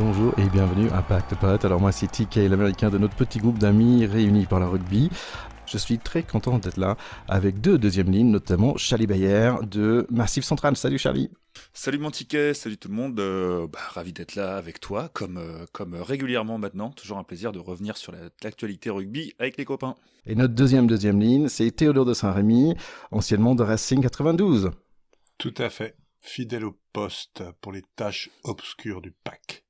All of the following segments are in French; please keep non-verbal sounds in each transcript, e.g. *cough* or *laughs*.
Bonjour et bienvenue à Pacte Pot. Alors moi c'est TK, l'américain de notre petit groupe d'amis réunis par le rugby. Je suis très content d'être là avec deux deuxièmes lignes, notamment Charlie Bayer de Massif Central. Salut Charlie. Salut mon ticket, salut tout le monde. Euh, bah, ravi d'être là avec toi, comme, euh, comme régulièrement maintenant. Toujours un plaisir de revenir sur l'actualité rugby avec les copains. Et notre deuxième deuxième ligne, c'est Théodore de Saint-Rémy, anciennement de Racing 92. Tout à fait. Fidèle au poste pour les tâches obscures du pack.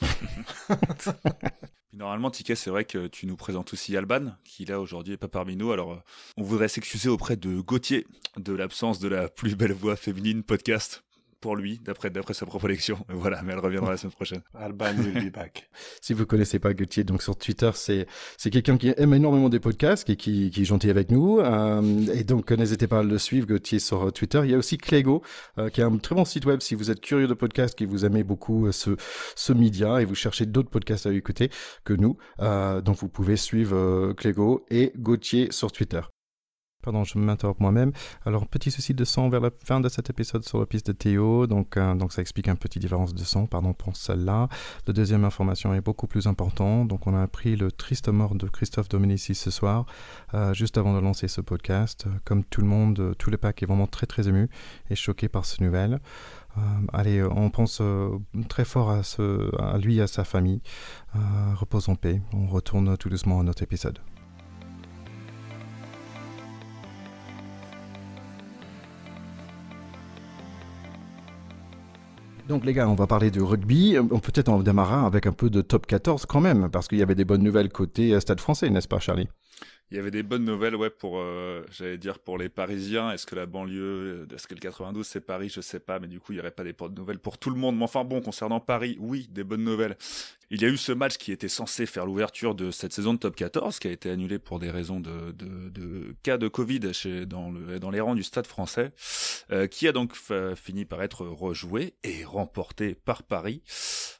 *laughs* Normalement, Ticket, c'est vrai que tu nous présentes aussi Alban, qui là aujourd'hui est pas parmi nous. Alors, euh, on voudrait s'excuser auprès de Gauthier de l'absence de la plus belle voix féminine podcast pour lui, d'après d'après sa propre élection. *laughs* Voilà, mais elle reviendra la semaine prochaine. Alban will be back. *laughs* si vous connaissez pas Gauthier, donc sur Twitter, c'est c'est quelqu'un qui aime énormément des podcasts et qui qui est gentil avec nous. Euh, et donc n'hésitez pas à le suivre Gauthier sur Twitter. Il y a aussi Clégo, euh, qui est un très bon site web si vous êtes curieux de podcasts, qui vous aimez beaucoup euh, ce ce média et vous cherchez d'autres podcasts à écouter que nous. donc vous pouvez suivre Clégo et Gauthier sur Twitter. Pardon, je m'interromps moi-même. Alors, petit souci de son vers la fin de cet épisode sur la piste de Théo. Donc, euh, donc ça explique un petit différence de son. Pardon pour celle-là. La deuxième information est beaucoup plus importante. Donc, on a appris le triste mort de Christophe Dominici ce soir, euh, juste avant de lancer ce podcast. Comme tout le monde, euh, tout le pack est vraiment très très ému et choqué par ce nouvelle. allez, on pense très fort à, lui et à sa famille. repose en paix. On retourne tout doucement à notre épisode. Donc les gars, on va parler du rugby. Peut-être on démarrera avec un peu de top 14 quand même, parce qu'il y avait des bonnes nouvelles côté euh, Stade français, n'est-ce pas Charlie? Il y avait des bonnes nouvelles, ouais, pour, euh, j'allais dire pour les Parisiens. Est-ce que la banlieue, est-ce que le 92 c'est Paris, je sais pas, mais du coup il y aurait pas des bonnes nouvelles pour tout le monde. Mais enfin bon, concernant Paris, oui, des bonnes nouvelles. Il y a eu ce match qui était censé faire l'ouverture de cette saison de top 14, qui a été annulé pour des raisons de, cas de Covid dans, le, dans les rangs du Stade Français, euh, qui a donc fini par être rejoué et remporté par Paris.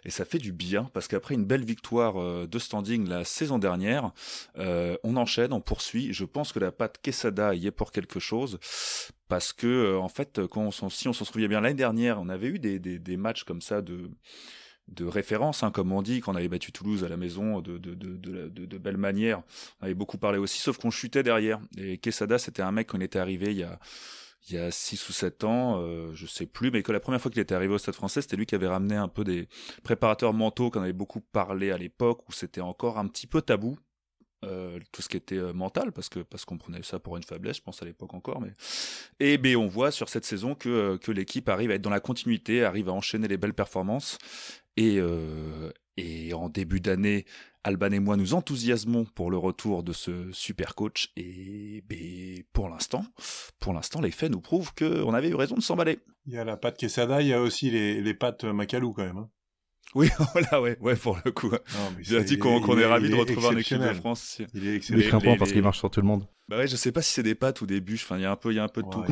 Et ça fait du bien parce qu'après une belle victoire euh, de standing la saison dernière, euh, on enchaîne, on poursuit. Je pense que la patte Quesada y est pour quelque chose parce que en fait, on si on s'en souvient bien l'année dernière, on avait eu des, des, des matchs comme ça de de référence, hein, comme on dit, qu'on avait battu Toulouse à la maison de, de, de, de, de belle manière. On avait beaucoup parlé aussi, sauf qu'on chutait derrière. Et Quesada, c'était un mec qu'on était arrivé il y a il y a 6 ou 7 ans, euh, je sais plus, mais que la première fois qu'il était arrivé au Stade français, c'était lui qui avait ramené un peu des préparateurs mentaux qu'on avait beaucoup parlé à l'époque, où c'était encore un petit peu tabou, euh, tout ce qui était euh, mental parce que parce qu'on prenait ça pour une faiblesse je pense à l'époque encore mais et ben on voit sur cette saison que euh, que l'équipe arrive à être dans la continuité arrive à enchaîner les belles performances et et en début d'année Alban et moi nous enthousiasmons pour le retour de ce super coach et ben, pour l'instant, pour l'instant les faits nous prouvent qu'on avait eu raison de s'emballer. Il y a la patte Quesada, il y a aussi les, les pattes Macalou quand même. Hein. Oui, *laughs* voilà, ouais, ouais, pour le coup. J'ai dit qu'on est, ravi de retrouver un équipe de France. Il est excellent. parce qu'il marche sur tout le monde. Bah ouais, je sais pas si c'est des pattes ou des bûches. Enfin, il y a un peu, il y a un peu de tout.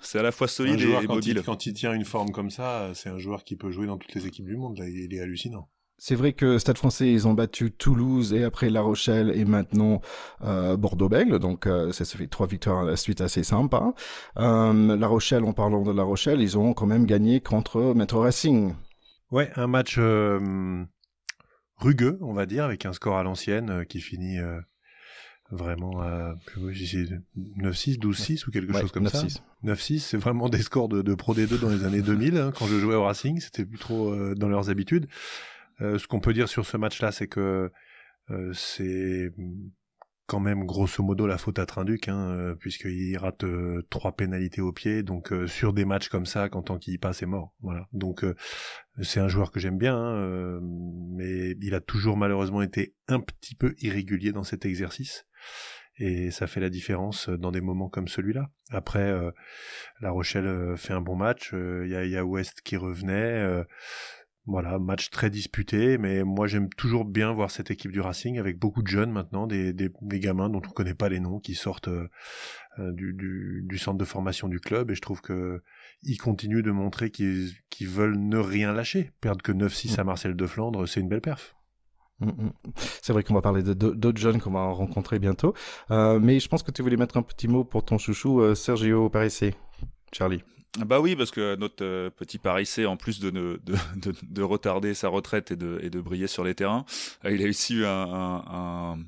C'est à la fois solide et, mobile. quand il tient une forme comme ça, c'est un joueur qui peut jouer dans toutes les équipes du monde. Là, il est hallucinant. C'est vrai que Stade Français, ils ont battu Toulouse et après La Rochelle et maintenant euh, Bordeaux-Bègles. Donc euh, ça se fait trois victoires à la suite assez sympa. Euh, la Rochelle, en parlant de La Rochelle, ils ont quand même gagné contre Metro Racing. Ouais, un match rugueux, on va dire, avec un score à l'ancienne qui finit vraiment à 9-6, 12-6 ou quelque chose comme ça. 9-6, c'est vraiment des scores de, Pro D2 dans les années 2000. Hein, quand je jouais au Racing, c'était plus trop dans leurs habitudes. Euh, ce qu'on peut dire sur ce match-là, c'est que euh, c'est quand même grosso modo la faute à Trinduc, hein, euh, puisqu'il rate trois pénalités au pied. Donc sur des matchs comme ça, quand tant qu'il passe, c'est mort. Voilà. Donc c'est un joueur que j'aime bien, hein, mais il a toujours malheureusement été un petit peu irrégulier dans cet exercice. Et ça fait la différence dans des moments comme celui-là. Après, La Rochelle fait un bon match. Il y, y a West qui revenait. Voilà, match très disputé, mais moi j'aime toujours bien voir cette équipe du Racing avec beaucoup de jeunes maintenant, des, des, gamins dont on connaît pas les noms qui sortent euh, euh, du, du, centre de formation du club et je trouve que ils continuent de montrer qu'ils veulent ne rien lâcher. Perdre que 9-6 à Marcel de Flandre, c'est une belle perf. Mm, mm. C'est vrai qu'on va parler d'autres jeunes qu'on va rencontrer bientôt, euh, mais je pense que tu voulais mettre un petit mot pour ton chouchou Sergio Parissé, Charlie. Bah oui, parce que notre petit Paris en plus de, de, *laughs* de, de, retarder sa retraite et de, briller sur les terrains, il a aussi eu un, un,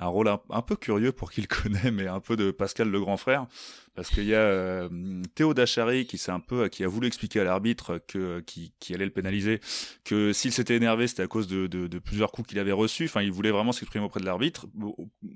un rôle un, peu curieux pour qui le *laughs* connaît, mais un peu de Pascal le grand frère, parce qu'il y a euh, Théo Dachary qui s'est un peu qui a voulu expliquer à l'arbitre que qui, allait le pénaliser que s'il s'était énervé c'était à cause de, plusieurs coups qu'il avait reçus. Enfin il voulait vraiment s'exprimer auprès de l'arbitre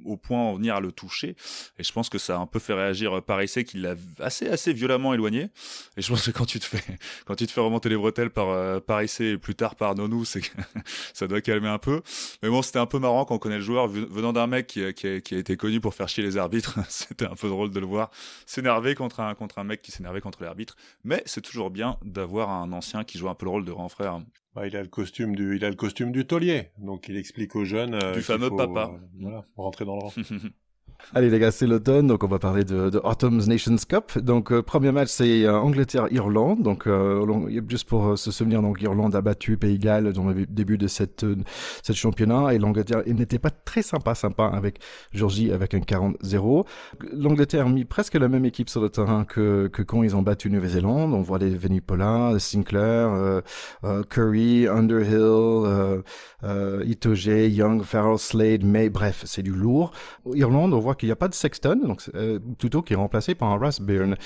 au, point en venir à le toucher. Et je pense que ça a un peu fait réagir Parissé qui l'a assez assez violemment éloigné. Et je pense que quand tu te fais *laughs* quand tu te fais remonter les bretelles par euh, et plus tard par Nonou c'est *laughs* ça doit calmer un peu. Mais bon c'était un peu marrant quand on connaît le joueur venant d'un mec qui, a, qui a été connu pour faire chier les arbitres. *laughs* C'était un peu drôle de le voir s'énerver contre un, contre un mec qui s'énervait contre l'arbitre. Mais c'est toujours bien d'avoir un ancien qui joue un peu le rôle de grand frère. Bah, il a le costume du, il a le costume du taulier. Donc il explique aux jeunes. du fameux papa. Euh, voilà, rentrer dans le rang. *laughs* Allez les gars, c'est l'automne, donc on va parler de, Autumn's Nations Cup. Donc euh, premier match c'est euh, Angleterre-Irlande. Donc euh, juste pour se souvenir, donc Irlande a battu Pays Galles dans le début de cette championnat et l'Angleterre n'était pas très sympa sympa avec Georgie avec un 40-0. L'Angleterre a mis presque la même équipe sur le terrain que que quand ils ont battu Nouvelle-Zélande. On voit les Venipola, Sinclair, Curry, Underhill, Itoge, Young, Farrell, Slade, May. Bref, c'est du lourd. Irlande, on voit qu'il n'y a pas de Sexton, donc euh, qui est remplacé par un Russ Byrne.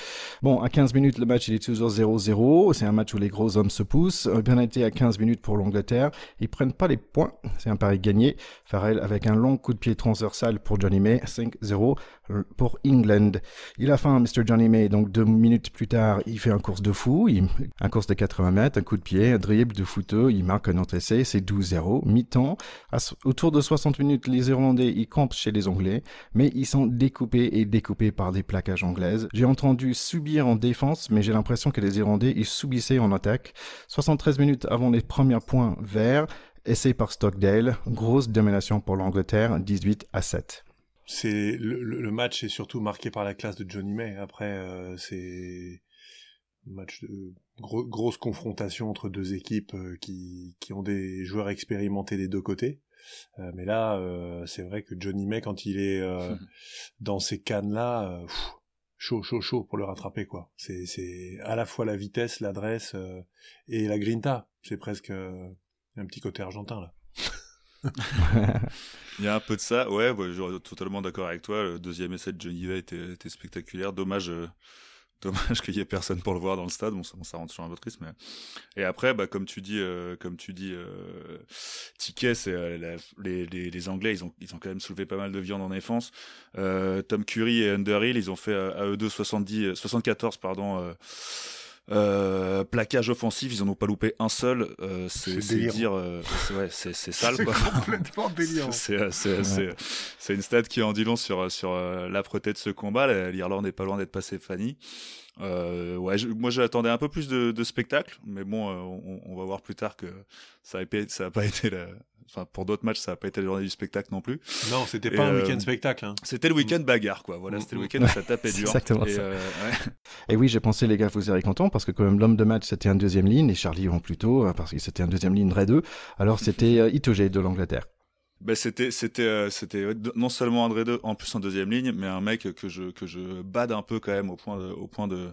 Bon, à 15 minutes, le match il est toujours 0-0. C'est un match où les gros hommes se poussent. Euh, été à 15 minutes pour l'Angleterre. Ils prennent pas les points. C'est un pari gagné. Farrell avec un long coup de pied transversal pour Johnny May. 5-0 pour England. Il a faim, Mr. Johnny May. Donc deux minutes plus tard, il fait un course de fou. *laughs* Un course de 80 mètres, un coup de pied, un dribble de footeux. Il marque un autre essai. C'est 12-0. Mi-temps. Autour de 60 minutes, les Irlandais, ils campent chez les Anglais. Mais ils sont découpés et découpés par des plaquages anglaises. J'ai entendu subir en défense, mais j'ai l'impression que les Irlandais, ils subissaient en attaque. 73 minutes avant les premiers points verts, essai par Stockdale, grosse domination pour l'Angleterre, 18 à 7. C'est le, match est surtout marqué par la classe de Johnny May. Après, euh, c'est match de grosse confrontation entre deux équipes euh, qui, qui ont des joueurs expérimentés des deux côtés. Euh, mais là, euh, c'est vrai que Johnny May, quand il est *laughs* dans ces cannes-là, chaud, chaud, chaud pour le rattraper, quoi. C'est, c'est à la fois la vitesse, l'adresse et la grinta. C'est presque un petit côté argentin, là. Il y a un peu de ça, ouais, ouais je suis totalement d'accord avec toi. Le deuxième essai de Johnny May était, spectaculaire. Dommage, *laughs* Dommage qu'il y ait personne pour le voir dans le stade. Bon, ça, ça rend toujours un peu mais. Et après, bah, comme tu dis, euh, comme tu dis, euh, Ticket, euh, les, les, Anglais, ils ont, ils ont quand même soulevé pas mal de viande en défense. Euh, Tom Curry et Underhill, ils ont fait à eux deux 70, 74, pardon. Euh, plaquage offensif, ils en ont pas loupé un seul. Euh, c'est dire, euh, ouais, c'est sale quoi. C'est c'est une stat qui en dit long sur sur l'âpreté de ce combat. L'Irlande n'est pas loin d'être passée Fanny. Euh, ouais, moi j'attendais un peu plus de, de spectacle, mais bon, on, on, va voir plus tard que ça a, ça a pas *laughs* été la, enfin pour d'autres matchs ça a pas été la journée du spectacle non plus. Non, c'était pas un week-end euh, spectacle. Hein. C'était le week-end bagarre quoi. Voilà, c'était le week-end où ça tapait *laughs* dur. Exactement et, ça. Euh, ouais. Et oui, j'ai pensé les gars vous serez contents parce que quand même l'homme de match c'était un deuxième ligne et Charlie vont plutôt euh, parce que c'était un deuxième ligne Ray 2. Alors c'était euh, Itoge de l'Angleterre. Ben c'était c'était c'était non seulement André 2 en plus en deuxième ligne mais un mec que je que je bade un peu quand même au point de, au point de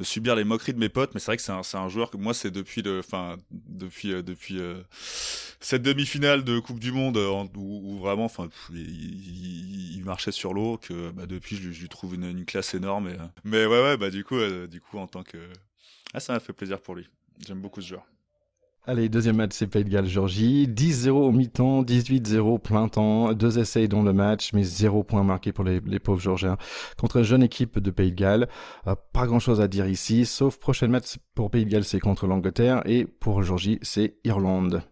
de subir les moqueries de mes potes mais c'est vrai que c'est un c'est un joueur que moi c'est depuis le enfin depuis depuis cette demi-finale de Coupe du Monde euh, où, vraiment, enfin, il, marchait sur l'eau que bah, depuis je, lui trouve une, classe énorme. Euh, mais ouais, ouais, bah du coup, euh, du coup, en tant que, ah, ça m'a fait plaisir pour lui. J'aime beaucoup ce joueur. Allez, deuxième match, c'est Pays de Galles, Georgie. 10-0 au mi-temps, 18-0 plein temps. Deux essais dans le match, mais zéro point marqué pour les, les pauvres Georgiens. Contre une jeune équipe de Pays de Galles. pas grand chose à dire ici, sauf prochain match pour Pays de Galles, c'est contre l'Angleterre. Et pour Georgie, c'est Irlande.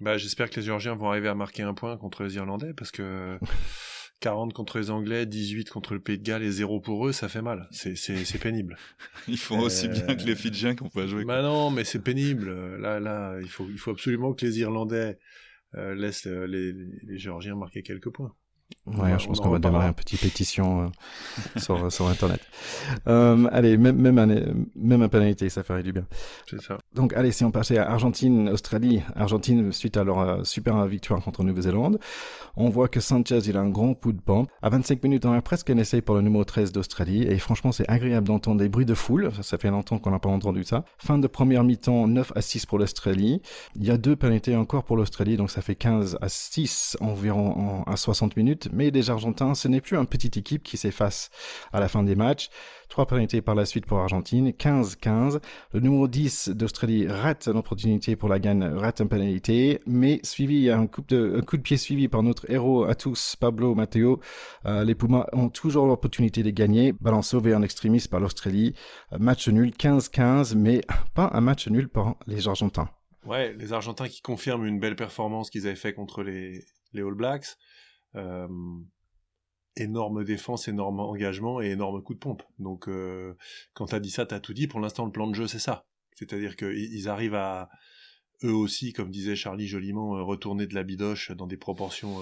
Bah, j'espère que les Géorgiens vont arriver à marquer un point contre les Irlandais parce que *laughs* 40 contre les Anglais, 18 contre le Pays de Galles et 0 pour eux, ça fait mal. C'est, pénible. *laughs* Ils font aussi euh, bien que les Fidjiens qu'on peut jouer. Bah non, mais c'est pénible. Là, là, il faut, il faut absolument que les Irlandais euh, laissent euh, les, les Géorgiens marquer quelques points. Ouais, je pense qu'on va démarrer une petite pétition euh, *laughs* sur, sur Internet. Euh, allez, même, même, même un pénalité, ça ferait du bien. C'est ça. Donc, allez, si on passait à Argentine, Australie, Argentine, suite à leur euh, super victoire contre Nouvelle-Zélande, on voit que Sanchez, il a un grand coup de pompe. À 25 minutes, on a presque un essai pour le numéro 13 d'Australie. Et franchement, c'est agréable d'entendre des bruits de foule. Ça, ça fait longtemps qu'on n'a pas entendu ça. Fin de première mi-temps, 9 à 6 pour l'Australie. Il y a deux pénalités encore pour l'Australie, donc ça fait 15 à 6 environ à 60 minutes mais les Argentins, ce n'est plus une petite équipe qui s'efface à la fin des matchs. Trois pénalités par la suite pour Argentine, 15-15. Le numéro 10 d'Australie rate l'opportunité pour la gagne, rate une pénalité, mais suivi, un coup de, un coup de pied suivi par notre héros à tous, Pablo Matteo. Euh, les Pumas ont toujours l'opportunité de gagner. Ballon sauvé en extrémiste par l'Australie. Match nul, 15-15, mais pas un match nul pour les Argentins. Ouais, les Argentins qui confirment une belle performance qu'ils avaient fait contre les All Blacks. Euh, énorme défense, énorme engagement et énorme coup de pompe. Donc euh, quand t'as dit ça, t'as tout dit. Pour l'instant, le plan de jeu, c'est ça. C'est-à-dire qu'ils arrivent à eux aussi, comme disait Charlie joliment, euh, retourner de la bidoche dans des proportions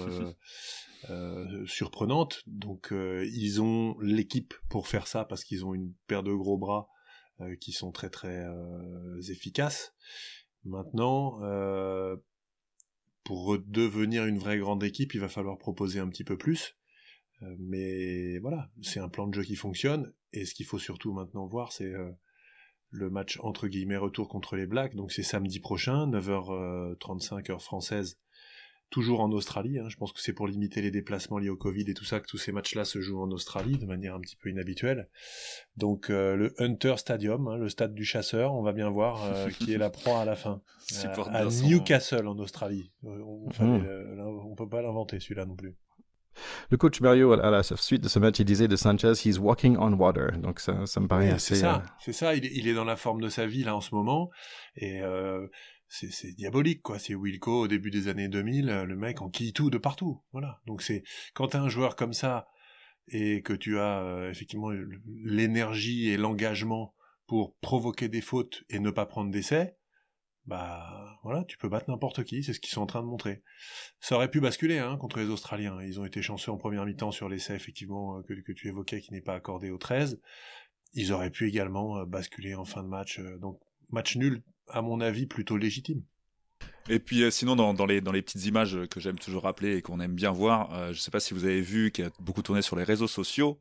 *laughs* surprenantes. Donc ils ont l'équipe pour faire ça parce qu'ils ont une paire de gros bras qui sont très très efficaces. Maintenant, pour redevenir une vraie grande équipe, il va falloir proposer un petit peu plus. Euh, mais voilà, c'est un plan de jeu qui fonctionne. Et ce qu'il faut surtout maintenant voir, c'est euh, le match entre guillemets retour contre les Blacks. Donc c'est samedi prochain, 9h35 heure française, toujours en Australie. Hein. Je pense que c'est pour limiter les déplacements liés au Covid et tout ça que tous ces matchs-là se jouent en Australie de manière un petit peu inhabituelle. Donc euh, le Hunter Stadium, hein, le stade du chasseur, on va bien voir euh, *laughs* qui est la proie à la fin. à, Newcastle en Australie. Euh, on, mmh. on peut pas l'inventer celui-là non plus. Le coach Mario, à la suite de ce match, il disait de Sanchez, he's walking on water. Donc ça, ça me paraît assez. C'est ça, c'est ça. Il, il, est dans la forme de sa vie là en ce moment, et euh, c'est diabolique quoi. C'est Wilco au début des années 2000, euh, le mec en quille tout de partout. Voilà. Donc c'est quand t'as un joueur comme ça et que tu as euh, effectivement l'énergie et l'engagement pour provoquer des fautes et ne pas prendre d'essai, bah voilà, tu peux battre n'importe qui, c'est ce qu'ils sont en train de montrer. Ça aurait pu basculer hein, contre les Australiens. Ils ont été chanceux en première mi-temps sur l'essai effectivement euh, que, que, tu évoquais qui n'est pas accordé au 13. Ils auraient pu également basculer en fin de match. Donc match nul à mon avis, plutôt légitime. Et puis euh, sinon dans, les, dans les petites images que j'aime toujours rappeler et qu'on aime bien voir, euh, je sais pas si vous avez vu, qui a beaucoup tourné sur les réseaux sociaux,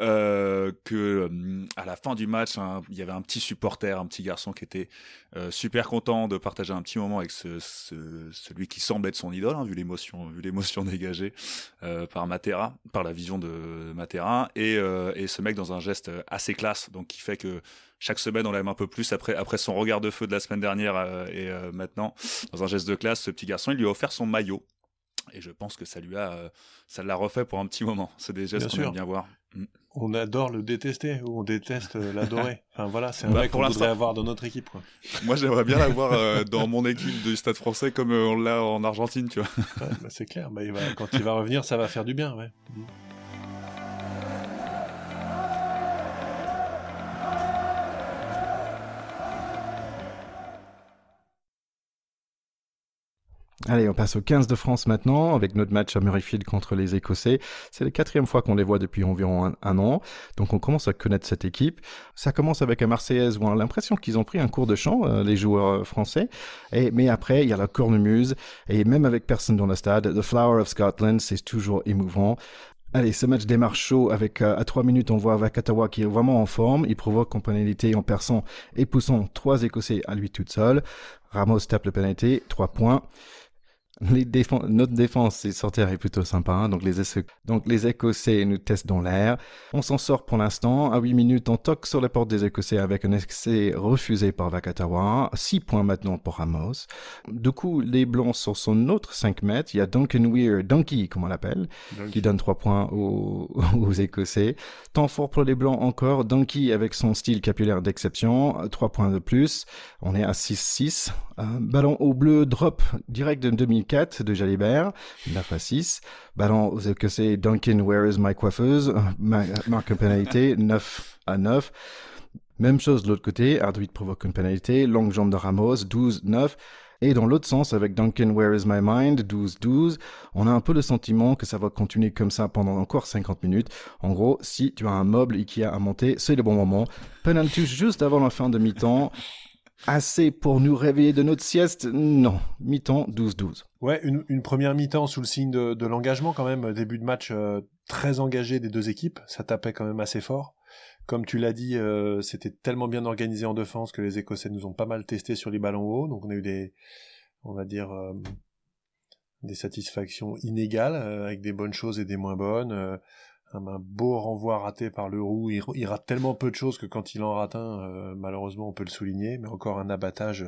euh, que euh, à la fin du match, hein, il y avait un petit supporter, un petit garçon qui était super content de partager un petit moment avec ce, ce, celui qui semble être son idole, hein, vu l'émotion, vu l'émotion *laughs* dégagée par Matera, par la vision de Matera, et, et ce mec dans un geste assez classe, donc qui fait que chaque semaine on l'aime un peu plus après après son regard de feu de la semaine dernière et maintenant dans un geste de classe, ce petit garçon, il lui a offert son maillot. Et je pense que ça lui a, euh, ça l'a refait pour un petit moment. C'est des gestes qu'on aime bien voir. Mm. On adore le détester ou on déteste euh, l'adorer. *laughs* Enfin voilà, c'est un bah, mec qu'on voudrait avoir dans notre équipe. Quoi. Moi, j'aimerais bien l'avoir *laughs* euh, dans mon équipe du Stade Français comme on l'a en Argentine, tu vois. Bah, c'est clair. Bah, il va, quand il va revenir, ça va faire du bien. Ouais. Mm. Allez, on passe au 15 de France maintenant, avec notre match à Murrayfield contre les Écossais. C'est la quatrième fois qu'on les voit depuis environ un, an, donc on commence à connaître cette équipe. Ça commence avec un Marseillaise où on a l'impression qu'ils ont pris un cours de chant, euh, les joueurs euh, français. Et, mais après, il y a la cornemuse, et même avec personne dans le stade, The Flower of Scotland, c'est toujours émouvant. Allez, ce match démarre chaud avec euh, à 3 minutes on voit Vakatawa qui est vraiment en forme, il provoque en pénalité en perçant et poussant trois Écossais à lui toute seule. Ramos tape le pénalité, 3 points les notre défense sortir est plutôt sympa. Hein. donc, les donc les Écossais nous testent dans l'air. On s'en sort pour l'instant. À 8 minutes, on toque sur la porte des Écossais avec un essai refusé par Vakatawa. 6 points maintenant pour Ramos. Du coup, les Blancs sont son autre 5 mètres. Il y a Duncan Weir, Donkey, comme on l'appelle, qui donne 3 points aux, *laughs* aux Écossais. Temps fort pour les Blancs encore. Donkey avec son style capillaire d'exception. 3 points de plus. On est à 6-6. ballon au bleu, drop direct de 2015 de Jalibert, 9 à 6. Ballon aux Écossais, Duncan, where is my coiffeuse? *laughs* Marque une pénalité, *laughs* 9 à 9. Même chose de l'autre côté, Arduit provoque une pénalité, longue jambe de Ramos, 12, 9. Et dans l'autre sens, avec Duncan Where is my mind, 12-12, on a un peu le sentiment que ça va continuer comme ça pendant encore 50 minutes. En gros, si tu as un meuble Ikea à monter, c'est le bon moment. Penalty juste avant la fin de mi-temps. Assez pour nous réveiller de notre sieste? Non. Mi-temps 12-12. Ouais, une, première mi-temps sous le signe de, l'engagement quand même. Début de match euh, très engagé des deux équipes. Ça tapait quand même assez fort. Comme tu l'as dit, euh, c'était tellement bien organisé en défense que les Écossais nous ont pas mal testé sur les ballons hauts. Donc on a eu des, on va dire, euh, des satisfactions inégales avec des bonnes choses et des moins bonnes un beau renvoi raté par le roux. Il, rate tellement peu de choses que quand il en rate un, euh, malheureusement, on peut le souligner. Mais encore un abattage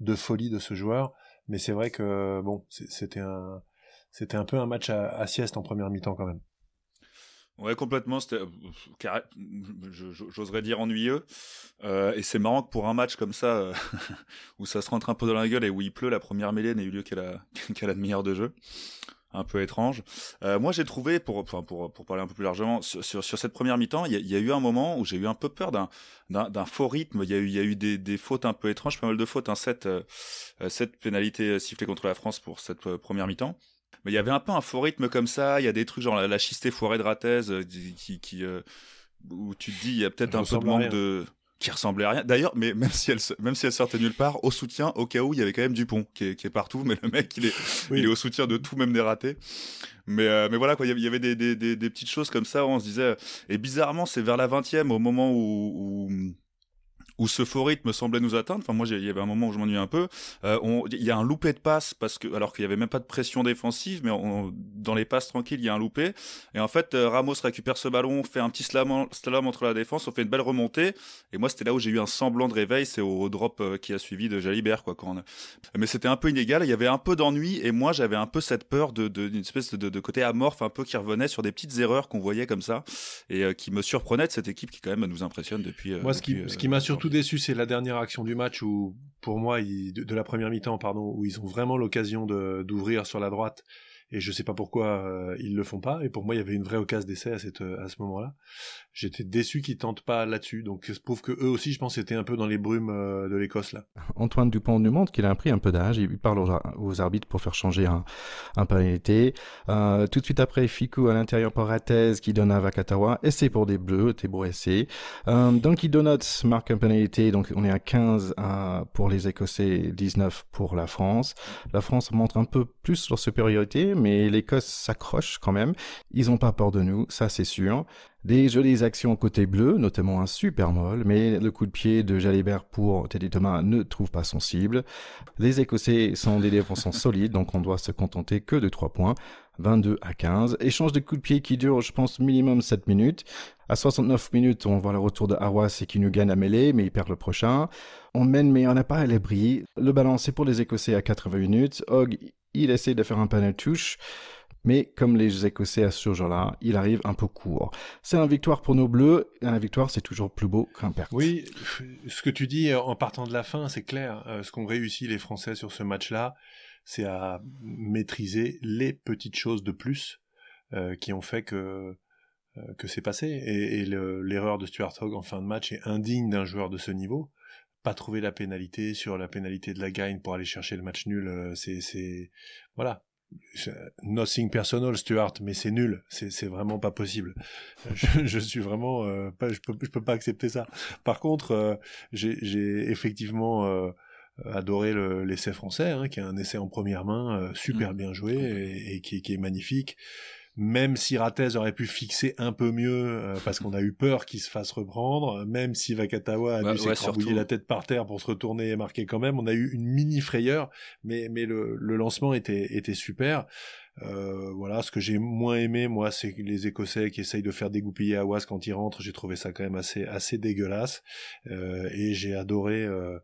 de folie de ce joueur. Mais c'est vrai que bon, c'était un, c'était un peu un match à, sieste en première mi-temps quand même. Ouais, complètement. C'était, j'oserais dire ennuyeux. Euh, et c'est marrant que pour un match comme ça, euh, *laughs* où ça se rentre un peu dans la gueule et où il pleut, la première mêlée n'a eu lieu qu'à la, *laughs* qu'à la demi-heure de jeu un peu étrange. Euh, moi, j'ai trouvé, pour, pour, pour, parler un peu plus largement, sur, sur, cette première mi-temps, il y, a eu un moment où j'ai eu un peu peur d'un, d'un, faux rythme. Il y a eu, il y a eu des, des fautes un peu étranges, pas mal de fautes. Hein, cette, euh, cette pénalité sifflée contre la France pour cette euh, première mi-temps. Mais il y avait un peu un faux rythme comme ça. Il y a des trucs genre la, la chistée foirée de Ratez qui, qui, où tu te dis, il y a peut-être un peu de manque de qui ressemblait à rien. D'ailleurs, mais même si elle même si elle sortait nulle part, au soutien, au cas où, il y avait quand même Dupont qui est, qui est partout, mais le mec il est il est au soutien de tout, même des ratés. Mais euh, mais voilà quoi, il y avait des, des, des, des, petites choses comme ça où on se disait. Et bizarrement, c'est vers la 20e au moment où, où où ce faux rythme semblait nous atteindre. Enfin, moi, il y avait un moment où je m'ennuie un peu. Euh, il y a un loupé de passe parce que, alors qu'il y avait même pas de pression défensive, mais dans les passes tranquilles, il y a un loupé. Et en fait, euh, Ramos récupère ce ballon, fait un petit slalom, slalom entre la défense, on fait une belle remontée. Et moi, c'était là où j'ai eu un semblant de réveil, c'est au, drop euh, qui a suivi de Jalibert, quoi. Quand Mais c'était un peu inégal. Il y avait un peu d'ennui et moi, j'avais un peu cette peur de d'une espèce de, de, côté amorphe, un peu qui revenait sur des petites erreurs qu'on voyait comme ça et euh, qui me surprenait de cette équipe qui quand même nous impressionne depuis. moi, ce qui, ce qui m'a surtout déçu, c'est la dernière action du match où, pour moi, de, la première mi-temps, pardon, où ils ont vraiment l'occasion d'ouvrir sur la droite et je sais pas pourquoi euh, ils le font pas. Et pour moi, il y avait une vraie occasion d'essai à, à ce moment-là. J'étais déçu qu'ils tentent pas là-dessus. Donc, ça prouve que eux aussi, je pense, étaient un peu dans les brumes euh, de l'Écosse là. Antoine Dupont nous montre qu'il a pris un peu d'âge. Il parle aux, arbitres pour faire changer un, un pénalité. Euh, tout de suite après, Fiku à l'intérieur pour Ratez qui donne à Vakatawa. Essai pour des bleus, beau essai. Euh, Donkey Donuts marque un pénalité. Donc, on est à 15 pour les Écossais, 19 pour la France. La France montre un peu plus leur supériorité, mais l'Écosse s'accroche quand même. Ils ont pas peur de nous, ça c'est sûr. Des jolies actions côté bleu, notamment un super molle, mais le coup de pied de Jalibert pour Teddy Thomas ne trouve pas son cible. Les Écossais sont des défenseurs solides, donc on doit se contenter que de 3 points. 22 à 15. Échange de coups de pied qui dure, je pense, minimum 7 minutes. À 69 minutes, on voit le retour de Awas et qui nous gagne à mêlée, mais il perd le prochain. On mène, mais on n'a pas à l'abri. Le ballon, c'est pour les Écossais à 80 minutes. Hogg, il essaie de faire un panel touche. Mais comme les Écossais à ce jour-là, il arrive un peu court. C'est une victoire pour nos Bleus. Et la victoire, c'est toujours plus beau qu'un perte. Oui, ce que tu dis en partant de la fin, c'est clair. Euh, ce qu'ont réussi les Français sur ce match-là, c'est à maîtriser les petites choses de plus euh, qui ont fait que euh, que c'est passé. Et, l'erreur de Stuart Hogg en fin de match est indigne d'un joueur de ce niveau. Pas trouver la pénalité sur la pénalité de la gagne pour aller chercher le match nul, c'est voilà nothing personal Stuart mais c'est nul. C'est vraiment pas possible. *laughs* Je, suis vraiment euh, pas je peux je peux pas accepter ça. Par contre euh, j'ai effectivement euh, adoré l'essai français hein, qui est un essai en première main super mmh. bien joué et, qui, qui, est magnifique même si Ratez aurait pu fixer un peu mieux euh, parce qu'on a eu peur qu'il se fasse reprendre, même si Vakatawa a dû s'écrabouiller la tête par terre pour se retourner et marquer quand même, on a eu une mini frayeur, mais, mais le, le lancement était, était super. Euh, voilà, ce que j'ai moins aimé, moi, c'est les Écossais qui essayent de faire dégoupiller Awas quand ils rentrent. J'ai trouvé ça quand même assez assez dégueulasse, euh, et j'ai adoré euh,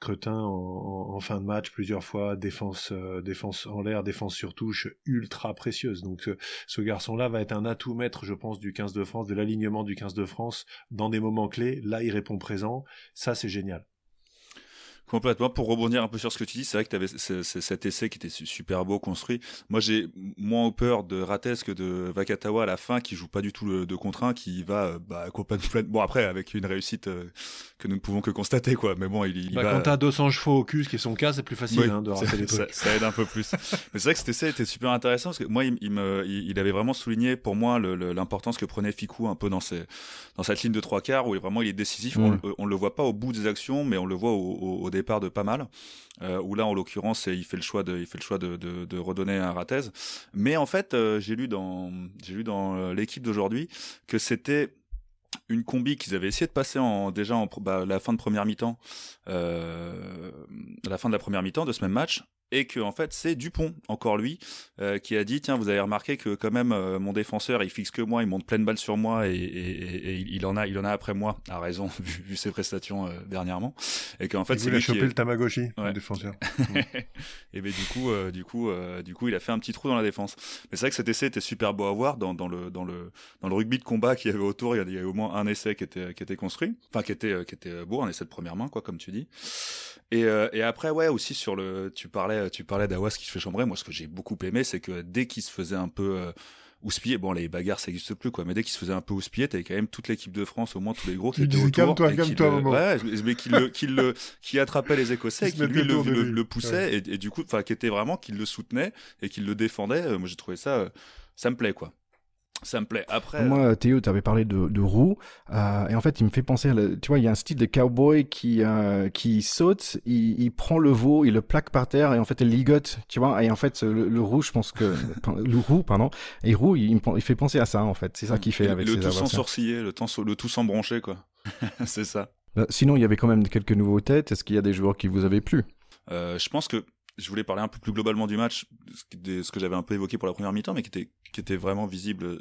Cretin en, fin de match plusieurs fois, défense, euh, défense en l'air, défense sur touche, ultra précieuse. Donc ce garçon-là va être un atout maître, je pense, du 15 de France, de l'alignement du 15 de France dans des moments clés. Là, il répond présent. Ça, c'est génial. Complètement. Pour rebondir un peu sur ce que tu dis, c'est vrai que tu avais cet essai qui était super beau construit. Moi, j'ai moins peur de Rates que de Vakatawa à la fin, qui joue pas du tout le 2 contre 1, qui va euh, bah, complètement. Bon, après, avec une réussite euh, que nous ne pouvons que constater, quoi. Mais bon, il, il bah, va... Quand t'as 200 chevaux au cul, ce qui est son cas, c'est plus facile hein, de rater les trucs. Ça, aide un peu plus. Mais c'est vrai que cet essai était super intéressant parce que moi, il, me, il, avait vraiment souligné pour moi l'importance que prenait Ficou un peu dans, ses, dans cette ligne de trois quarts où vraiment il est décisif. On, mm. on, le voit pas au bout des actions, mais on le voit au, au départ de pas mal. Euh, où là, en l'occurrence, il fait le choix de, il fait le choix de, redonner un Ratez. Mais en fait, euh, j'ai lu dans, j'ai lu dans euh, l'équipe d'aujourd'hui que c'était une combi qu'ils avaient essayé de passer en déjà en bah, la fin de première mi-temps, la fin de la première mi-temps de ce même match, et que en fait c'est Dupont encore lui euh, qui a dit tiens vous avez remarqué que quand même euh, mon défenseur il fixe que moi il monte pleine balle sur moi et, et, et, il en a il en a après moi a raison *laughs* vu, ses prestations euh, dernièrement. Et qu'en fait c'est lui a chopé le Tamagotchi le défenseur. *laughs* Et ben du coup du coup du coup il a fait un petit trou dans la défense. Mais c'est vrai que cet essai était super beau à voir dans, dans le dans le dans le rugby de combat qu'il y avait autour. Il y, avait, il y avait au moins un essai qui était qui était construit. Enfin qui était qui était beau un essai de première main quoi comme tu dis. Et, et après ouais aussi sur le tu parlais tu parlais d'Awas qui se fait chambrer. Moi, ce que j'ai beaucoup aimé, c'est que dès qu'il se faisait un peu euh, houspiller, bon, les bagarres, ça n'existe plus, quoi, mais dès qu'il se faisait un peu houspiller, t'avais quand même toute l'équipe de France, au moins tous les gros qui étaient autour. Calme-toi, calme-toi, Ouais, mais qui le, qui le, *laughs* qui attrapait les Écossais, qui lui le, le, le, poussait, et, et, du coup, enfin, qui était vraiment, qui le soutenait et qui le défendait. Euh, moi, j'ai trouvé ça, euh, ça me plaît, quoi. Ça me plaît. Après. Moi, Théo, tu avais parlé de, de roue. Euh, et en fait, il me fait penser à. tu vois, il y a un style de cowboy qui, euh, qui saute, il, il, prend le veau, il le plaque par terre et en fait, il ligote. Tu vois, et en fait, le, le roux, je pense que. *laughs* le roux, pardon. Et roux, il, il fait penser à ça, en fait. C'est ça qu'il fait avec le ses tout sans sourciller, le, temps, le tout sans broncher, quoi. *laughs* C'est ça. Euh, sinon, il y avait quand même quelques nouveaux têtes. Est-ce qu'il y a des joueurs qui vous avaient plu? Euh, Je pense que je voulais parler un peu plus globalement du match, ce que j'avais un peu évoqué pour la première mi-temps, mais qui était, vraiment visible euh,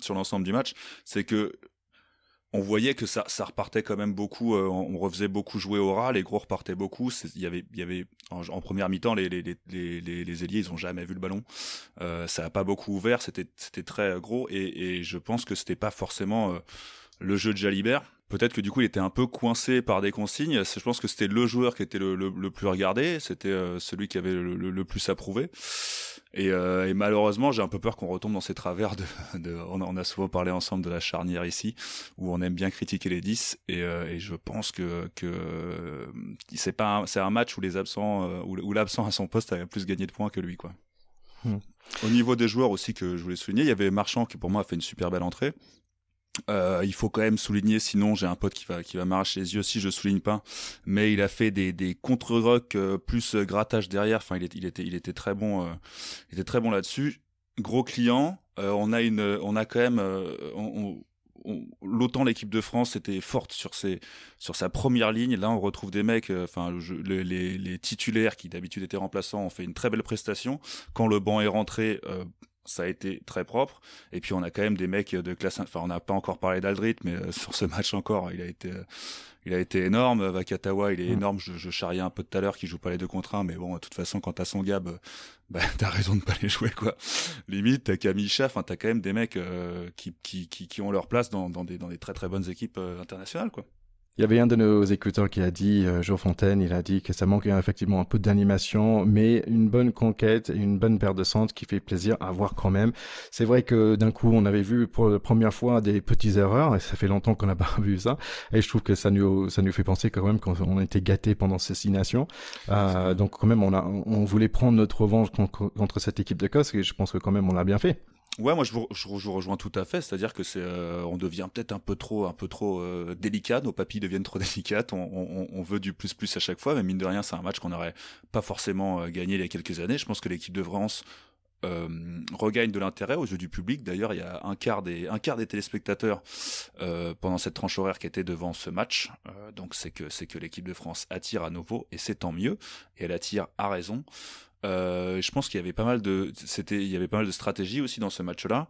sur l'ensemble du match, c'est que on voyait que ça, repartait quand même beaucoup. Euh, on refaisait beaucoup jouer au ras, les gros repartaient beaucoup. Il y avait, en, première mi-temps, les, les, ailiers, ils ont jamais vu le ballon. Euh, ça a pas beaucoup ouvert, c'était, très gros, et, je pense que c'était pas forcément le jeu de Jalibert Peut-être que du coup il était un peu coincé par des consignes. Je pense que c'était le joueur qui était le, le, plus regardé, c'était euh, celui qui avait le, le plus approuvé. Et, euh, et malheureusement, j'ai un peu peur qu'on retombe dans ces travers de. de on, a, souvent parlé ensemble de la charnière ici, où on aime bien critiquer les 10, et, euh, et je pense que que c'est pas c'est un match où les absents où, où l'absent à son poste a plus gagné de points que lui quoi. Hmm. Au niveau des joueurs aussi que je voulais souligner, il y avait Marchand qui pour moi a fait une super belle entrée. Euh, il faut quand même souligner, sinon j'ai un pote qui va qui va m'arracher les yeux si je souligne pas. Mais il a fait des des contre rock euh, plus euh, grattage derrière. Enfin, il, est, il était il était très bon, euh, il était très bon là-dessus. Gros client. on a une, on a quand même, on, l'autant l'équipe de France était forte sur ses sur sa première ligne. Là, on retrouve des mecs, enfin les, les, titulaires qui d'habitude étaient remplaçants ont fait une très belle prestation. Quand le banc est rentré, ça a été très propre. Et puis on a quand même des mecs de classe. Enfin, on n'a pas encore parlé d'Aldrit, mais euh, *laughs* sur ce match encore, il a été, euh, il a été énorme. Vakatawa, il est mm. énorme. Je, je charriais un peu tout à l'heure qu'il joue pas les deux contre un, mais bon, de toute façon, quand t'as son gab, euh, *laughs* bah, t'as raison de pas les jouer, quoi. Limite, t'as Kamisha. Enfin, t'as quand même des mecs qui, qui, qui, qui, ont leur place dans, dans des, dans des très très bonnes équipes internationales, quoi. Il y avait un de nos écouteurs qui a dit, euh, Joe Fontaine, il a dit que ça manquait effectivement un peu d'animation, mais une bonne conquête et une bonne paire de centres qui fait plaisir à voir quand même. C'est vrai que d'un coup, on avait vu pour la première fois des petites erreurs, et ça fait longtemps qu'on n'a *laughs* pas vu ça, et je trouve que ça nous, ça nous fait penser quand même qu'on été gâtés pendant ces six nations. Euh, donc quand même, on, a, on voulait prendre notre revanche contre, contre cette équipe d'Écosse, et je pense que quand même on l'a bien fait. Ouais, moi je vous, je vous, rejoins tout à fait. C'est-à-dire que c'est, euh, on devient peut-être un peu trop, un peu trop euh, délicat. Nos papilles deviennent trop *laughs* délicates. On, on, on, veut du plus plus à chaque fois, mais mine de rien, c'est un match qu'on n'aurait pas forcément euh, gagné il y a quelques années. Je pense que l'équipe de France euh, regagne de l'intérêt aux yeux du public. D'ailleurs, il y a un quart des, un quart des téléspectateurs euh, pendant cette tranche horaire qui était devant ce match. Donc c'est que c'est que l'équipe de France attire à nouveau et c'est tant mieux. Et elle attire à raison. Euh, je pense qu'il y avait pas mal de, c'était, il y aussi dans ce match-là.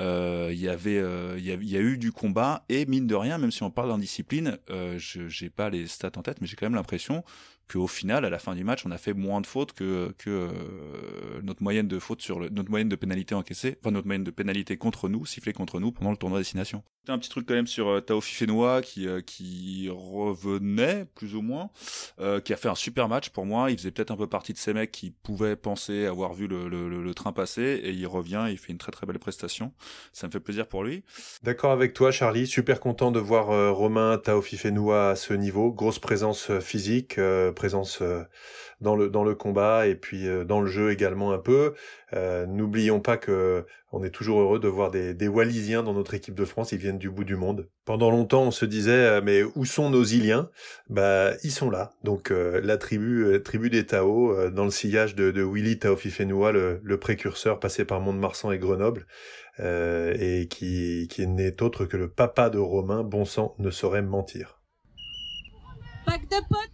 Euh, il y avait, euh, il, y a, eu du combat et mine de rien, même si on parle d'indiscipline, je j'ai pas les stats en tête, mais j'ai quand même l'impression qu'au final, à la fin du match, on a fait moins de fautes que, euh, notre moyenne de fautes sur notre moyenne de pénalité encaissée, enfin notre moyenne de pénalité contre nous, sifflée contre nous pendant le tournoi destination. Un petit truc quand même sur euh, Tao Fifenoa qui euh, qui revenait plus ou moins, euh, qui a fait un super match pour moi. Il faisait peut-être un peu partie de ces mecs qui pouvaient penser avoir vu le, train passer et il revient, il fait une très très belle prestation. Ça me fait plaisir pour lui. D'accord avec toi, Charlie. Super content de voir Romain Tao Fifenoa à ce niveau. Grosse présence physique, présence dans le dans le combat et puis dans le jeu également un peu. Euh, N'oublions pas que on est toujours heureux de voir des, Wallisiens dans notre équipe de France. Ils viennent du bout du monde. Pendant longtemps, on se disait euh, mais où sont nos Iliens? Bah ils sont là. Donc euh, la tribu euh, tribu des Tao dans le sillage de, de Willy Taofifenua, le, le précurseur passé par Mont-de-Marsan et Grenoble. et qui, qui n'est autre que le papa de Romain, bon sang, ne saurait mentir. Pack de potes,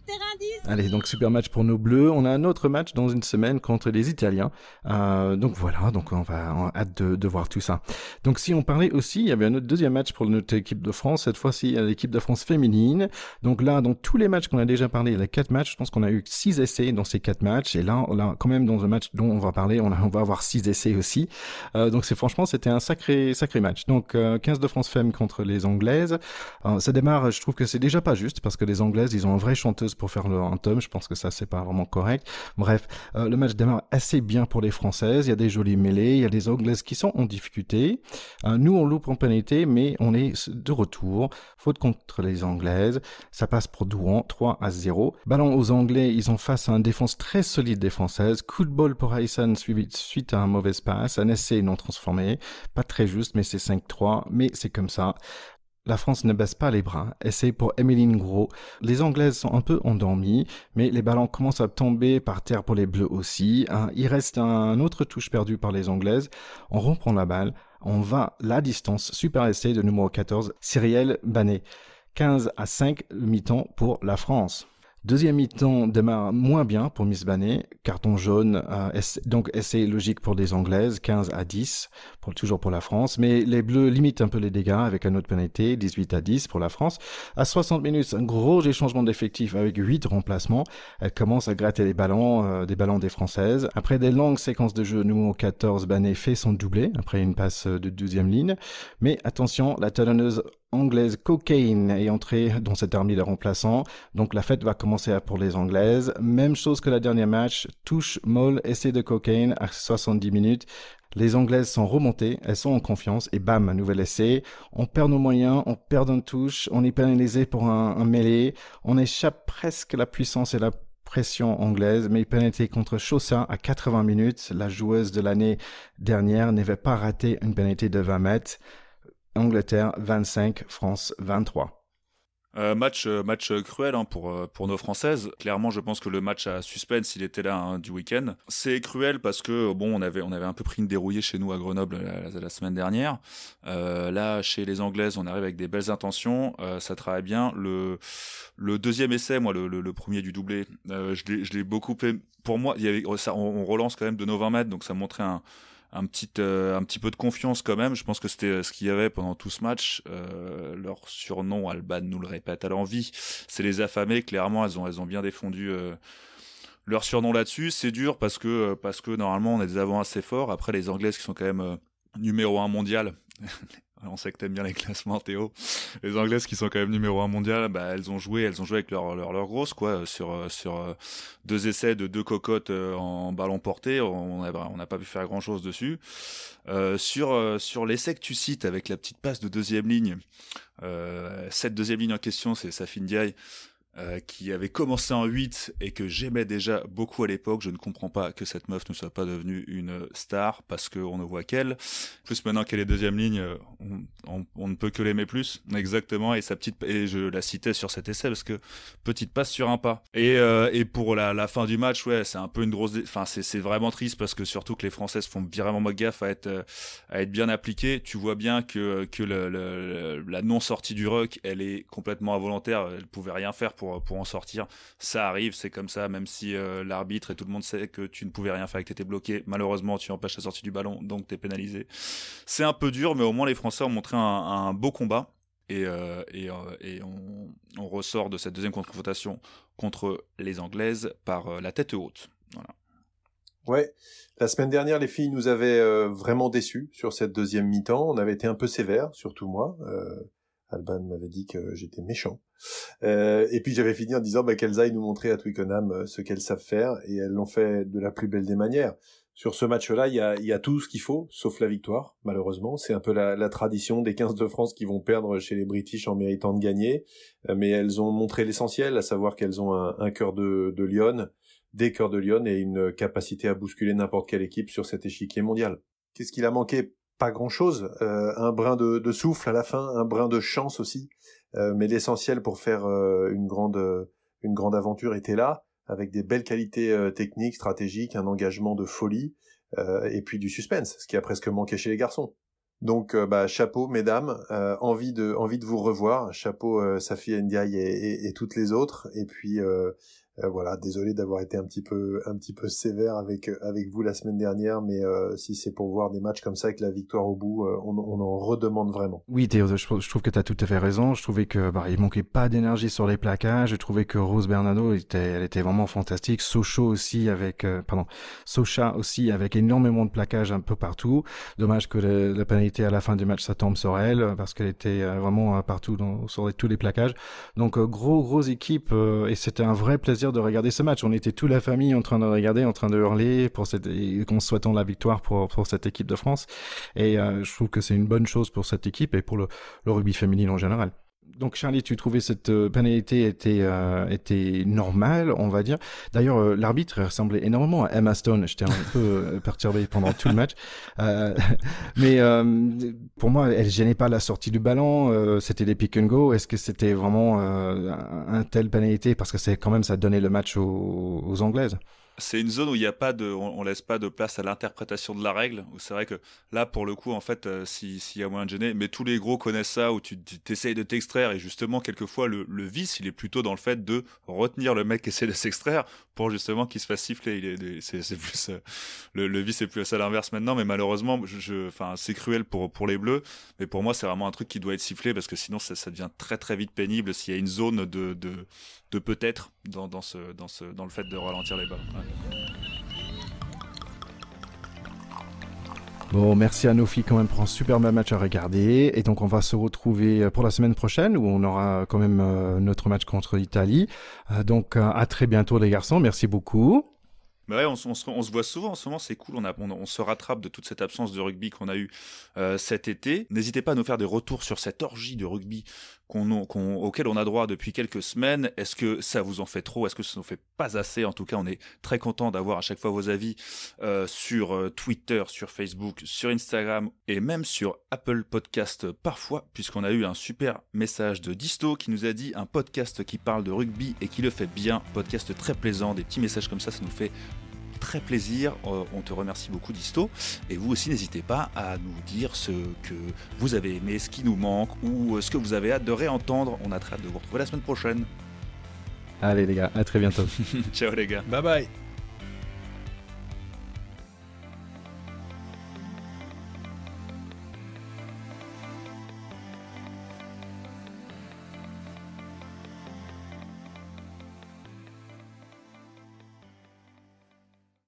terrain 10. Allez, donc super match pour nos bleus. On a un autre match dans une semaine contre les Italiens. Euh, donc voilà, donc on va on a hâte de, voir tout ça. Donc si on parlait aussi, il y avait un autre deuxième match pour notre équipe de France. Cette fois-ci, l'équipe de France féminine. Donc là, dans tous les matchs qu'on a déjà parlé, a quatre matchs. Je pense qu'on a eu six essais dans ces quatre matchs. Et là, là, quand même, dans un match dont on va parler, on, on va avoir six essais aussi. Euh, donc c'est franchement, c'était un sacré sacré match. Donc euh, 15 de France femme contre les Anglaises. Euh, ça démarre, je trouve que c'est déjà pas juste parce que les Anglaises, ils ont une vraie chanteuse pour faire le tome. Je pense que ça, c'est pas vraiment correct. Bref, euh, le match démarre assez bien pour les Françaises. Il y a des jolies mêlées. Il y a des Anglaises qui sont en difficulté. Euh, nous, on loupe en pénalité, mais on est de retour. Faute contre les Anglaises. Ça passe pour Douan, 3 à 0. Ballon aux Anglais. Ils ont face à une défense très solide des Françaises. Coup de pour Haysan suite à un mauvais passe. Un essai non transformé. Pas très juste, mais c'est 5-3. Mais c'est comme ça. La France ne baisse pas les bras. Essai pour Emeline Gros. Les Anglaises sont un peu endormies, mais les ballons commencent à tomber par terre pour les Bleus aussi. Hein. Il reste un autre touche perdu par les Anglaises. On reprend la balle. On va la distance. Super essai de numéro 14, Cyrielle Banet. 15 à 5 mi-temps pour la France. Deuxième mi-temps démarre moins bien pour Miss Banet. Carton jaune, euh, donc essai logique pour les Anglaises, 15 à 10, pour, toujours pour la France. Mais les Bleus limitent un peu les dégâts avec un autre pénalité, 18 à 10 pour la France. À 60 minutes, un gros échangement d'effectifs avec 8 remplacements. Elle commence à gratter les ballons, euh, des ballons des Françaises. Après des longues séquences de jeu, numéro 14, Banet fait son doublé après une passe de deuxième ligne. Mais attention, la talonneuse anglaise Cocaine est entrée dans cette armée de remplaçants. Donc la fête va commencer pour les Anglaises. Même chose que la dernière match. Touche, molle, essai de Cocaine à 70 minutes. Les Anglaises sont remontées, elles sont en confiance et bam, un nouvel essai. On perd nos moyens, on perd une touche, on est pénalisé pour un, un mêlée. On échappe presque la puissance et la pression anglaise, mais pénalité contre Chaussa à 80 minutes. La joueuse de l'année dernière n'avait pas raté une pénalité de 20 mètres. Angleterre 25, France 23. Euh, match euh, match cruel hein, pour euh, pour nos françaises. Clairement, je pense que le match à suspense, il était là hein, du week-end. C'est cruel parce que bon, on avait on avait un peu pris une dérouillée chez nous à Grenoble la, semaine dernière. là, chez les Anglaises, on arrive avec des belles intentions. ça travaille bien. Le le deuxième essai, moi, le, premier du doublé, je l'ai je l'ai beaucoup fait. Pour moi, il y avait ça, on, on relance quand même de nos 20 mètres, donc ça montrait un un petit euh, un petit peu de confiance quand même. Je pense que c'était euh, ce qu'il y avait pendant tout ce match. Euh, leur surnom, Alban nous le répète à l'envie, c'est les affamés. Clairement, elles ont elles ont bien défendu euh, leur surnom là-dessus. C'est dur parce que parce que normalement on a des avants assez forts. Après les Anglaises qui sont quand même numéro un mondial. *laughs* on sait que t'aimes bien les classements, Théo. Les Anglaises qui sont quand même numéro un mondial, bah, elles ont joué, elles ont joué avec leur grosse quoi, sur sur euh, deux essais de deux cocottes euh, en ballon porté. On n'a pas pu faire grand chose dessus. Euh, sur euh, sur l'essai que tu cites avec la petite passe de deuxième ligne, cette deuxième ligne en question, c'est Safin Diaye. Euh, qui avait commencé en 8 et que j'aimais déjà beaucoup à l'époque. Je ne comprends pas que cette meuf ne soit pas devenue une star parce qu'on ne voit qu'elle. Plus maintenant qu'elle est deuxième ligne, on, on, ne peut que l'aimer plus. Exactement. Et sa petite et je la citais sur cet essai parce que petite passe sur un pas. Et, euh, et pour la, fin du match, ouais, c'est un peu une grosse. Enfin, c'est vraiment triste parce que surtout que les Françaises font vraiment gaffe à être à être bien appliquées. Tu vois bien que que la non sortie du rock, elle est complètement involontaire. Elle pouvait rien faire pour, pour en sortir. Ça arrive, c'est comme ça, même si euh, l'arbitre et tout le monde sait que tu ne pouvais rien faire que tu étais bloqué. Malheureusement, tu empêches la sortie du ballon, donc tu es pénalisé. C'est un peu dur, mais au moins les Français ont montré un, beau combat. Et, euh, et on, ressort de cette deuxième confrontation contre les Anglaises par la tête haute. Voilà. Ouais, la semaine dernière, les filles nous avaient euh, vraiment déçus sur cette deuxième mi-temps. On avait été un peu sévère, surtout moi. Euh, Alban m'avait dit que j'étais méchant. Euh, et puis j'avais fini en disant bah, qu'elles aillent nous montrer à Twickenham euh, ce qu'elles savent faire, et elles l'ont fait de la plus belle des manières. Sur ce match-là, il y a, y a, tout ce qu'il faut, sauf la victoire, malheureusement. C'est un peu la, la, tradition des 15 de France qui vont perdre chez les British en méritant de gagner. mais elles ont montré l'essentiel, à savoir qu'elles ont un, un cœur de, de des cœurs de Lyon et une capacité à bousculer n'importe quelle équipe sur cet échiquier mondial. Qu'est-ce qu'il a manqué Pas grand-chose. Euh, un brin de, souffle à la fin, un brin de chance aussi. Euh, mais l'essentiel pour faire euh, une grande une grande aventure était là, avec des belles qualités techniques, stratégiques, un engagement de folie et puis du suspense, ce qui a presque manqué chez les garçons. Donc, bah, chapeau, mesdames, envie de envie de vous revoir. Chapeau, Safi Ndiaye et, et, toutes les autres. Et puis, euh, voilà, désolé d'avoir été un petit peu un petit peu sévère avec avec vous la semaine dernière, mais euh, si c'est pour voir des matchs comme ça avec la victoire au bout, euh, on, on, en redemande vraiment. Oui, Théo, je, trouve que tu as tout à fait raison. Je trouvais que bah, manquait pas d'énergie sur les plaquages. Je trouvais que Rose Bernardo était, elle était vraiment fantastique. Socho aussi avec, pardon, Socha aussi avec énormément de plaquages un peu partout. Dommage que la pénalité à la fin du match ça tombe sur elle parce qu'elle était vraiment partout dans, sur tous les plaquages. Donc gros grosse équipe et c'était un vrai plaisir de regarder ce match. On était toute la famille en train de regarder, en train de hurler pour cette, en souhaitant la victoire pour, pour cette équipe de France. Et euh, je trouve que c'est une bonne chose pour cette équipe et pour le rugby féminin en général donc Charlie, tu trouvais cette euh, pénalité était euh, était normale, on va dire. D'ailleurs, euh, l'arbitre ressemblait énormément à Emma Stone. J'étais un peu perturbé pendant tout le match, *laughs* mais pour moi, elle gênait pas la sortie du ballon. c'était des pick and go. Est-ce que c'était vraiment un tel pénalité? Parce que c'est quand même ça donnait le match aux, aux Anglaises c'est une zone où il n'y a pas de, on, laisse pas de place à l'interprétation de la règle. C'est vrai que là, pour le coup, en fait, euh, s'il y a moyen de gêner, mais tous les gros connaissent ça, où tu essayes de t'extraire et justement, quelquefois, le, vice, il est plutôt dans le fait de retenir le mec qui essaie de s'extraire pour justement qu'il se fasse siffler. C'est, plus euh, le, vice est plus à l'inverse maintenant, mais malheureusement, je, enfin, c'est cruel pour pour les Bleus, mais pour moi, c'est vraiment un truc qui doit être sifflé parce que sinon, ça, ça devient très très vite pénible s'il y a une zone de de, de peut-être dans, dans ce dans ce dans le fait de ralentir les balles. Bon, merci à nos filles quand même pour un super match à regarder. Et donc on va se retrouver pour la semaine prochaine où on aura quand même euh, notre match contre l'Italie. Euh, donc euh, à très bientôt les garçons. Merci beaucoup. Bah ouais, on, se voit souvent en ce moment, c'est cool. On, se rattrape de toute cette absence de rugby qu'on a eu cet été. N'hésitez pas à nous faire des retours sur cette orgie de rugby auquel on a droit depuis quelques semaines. Est-ce que ça vous en fait trop? Est-ce que ça ne fait pas assez? En tout cas, on est très content d'avoir à chaque fois vos avis euh, sur euh, Twitter, sur Facebook, sur Instagram et même sur Apple Podcast parfois, puisqu'on a eu un super message de Disto qui nous a dit un podcast qui parle de rugby et qui le fait bien. Podcast très plaisant, des petits messages comme ça, ça nous fait très plaisir. Euh, on te remercie beaucoup, Disto. Et vous aussi, n'hésitez pas à nous dire ce que vous avez aimé, ce qui nous manque ou euh, ce que vous avez hâte de réentendre. On a très hâte de vous retrouver la semaine prochaine. Allez les gars, à très bientôt. *laughs* Ciao les gars. Bye bye.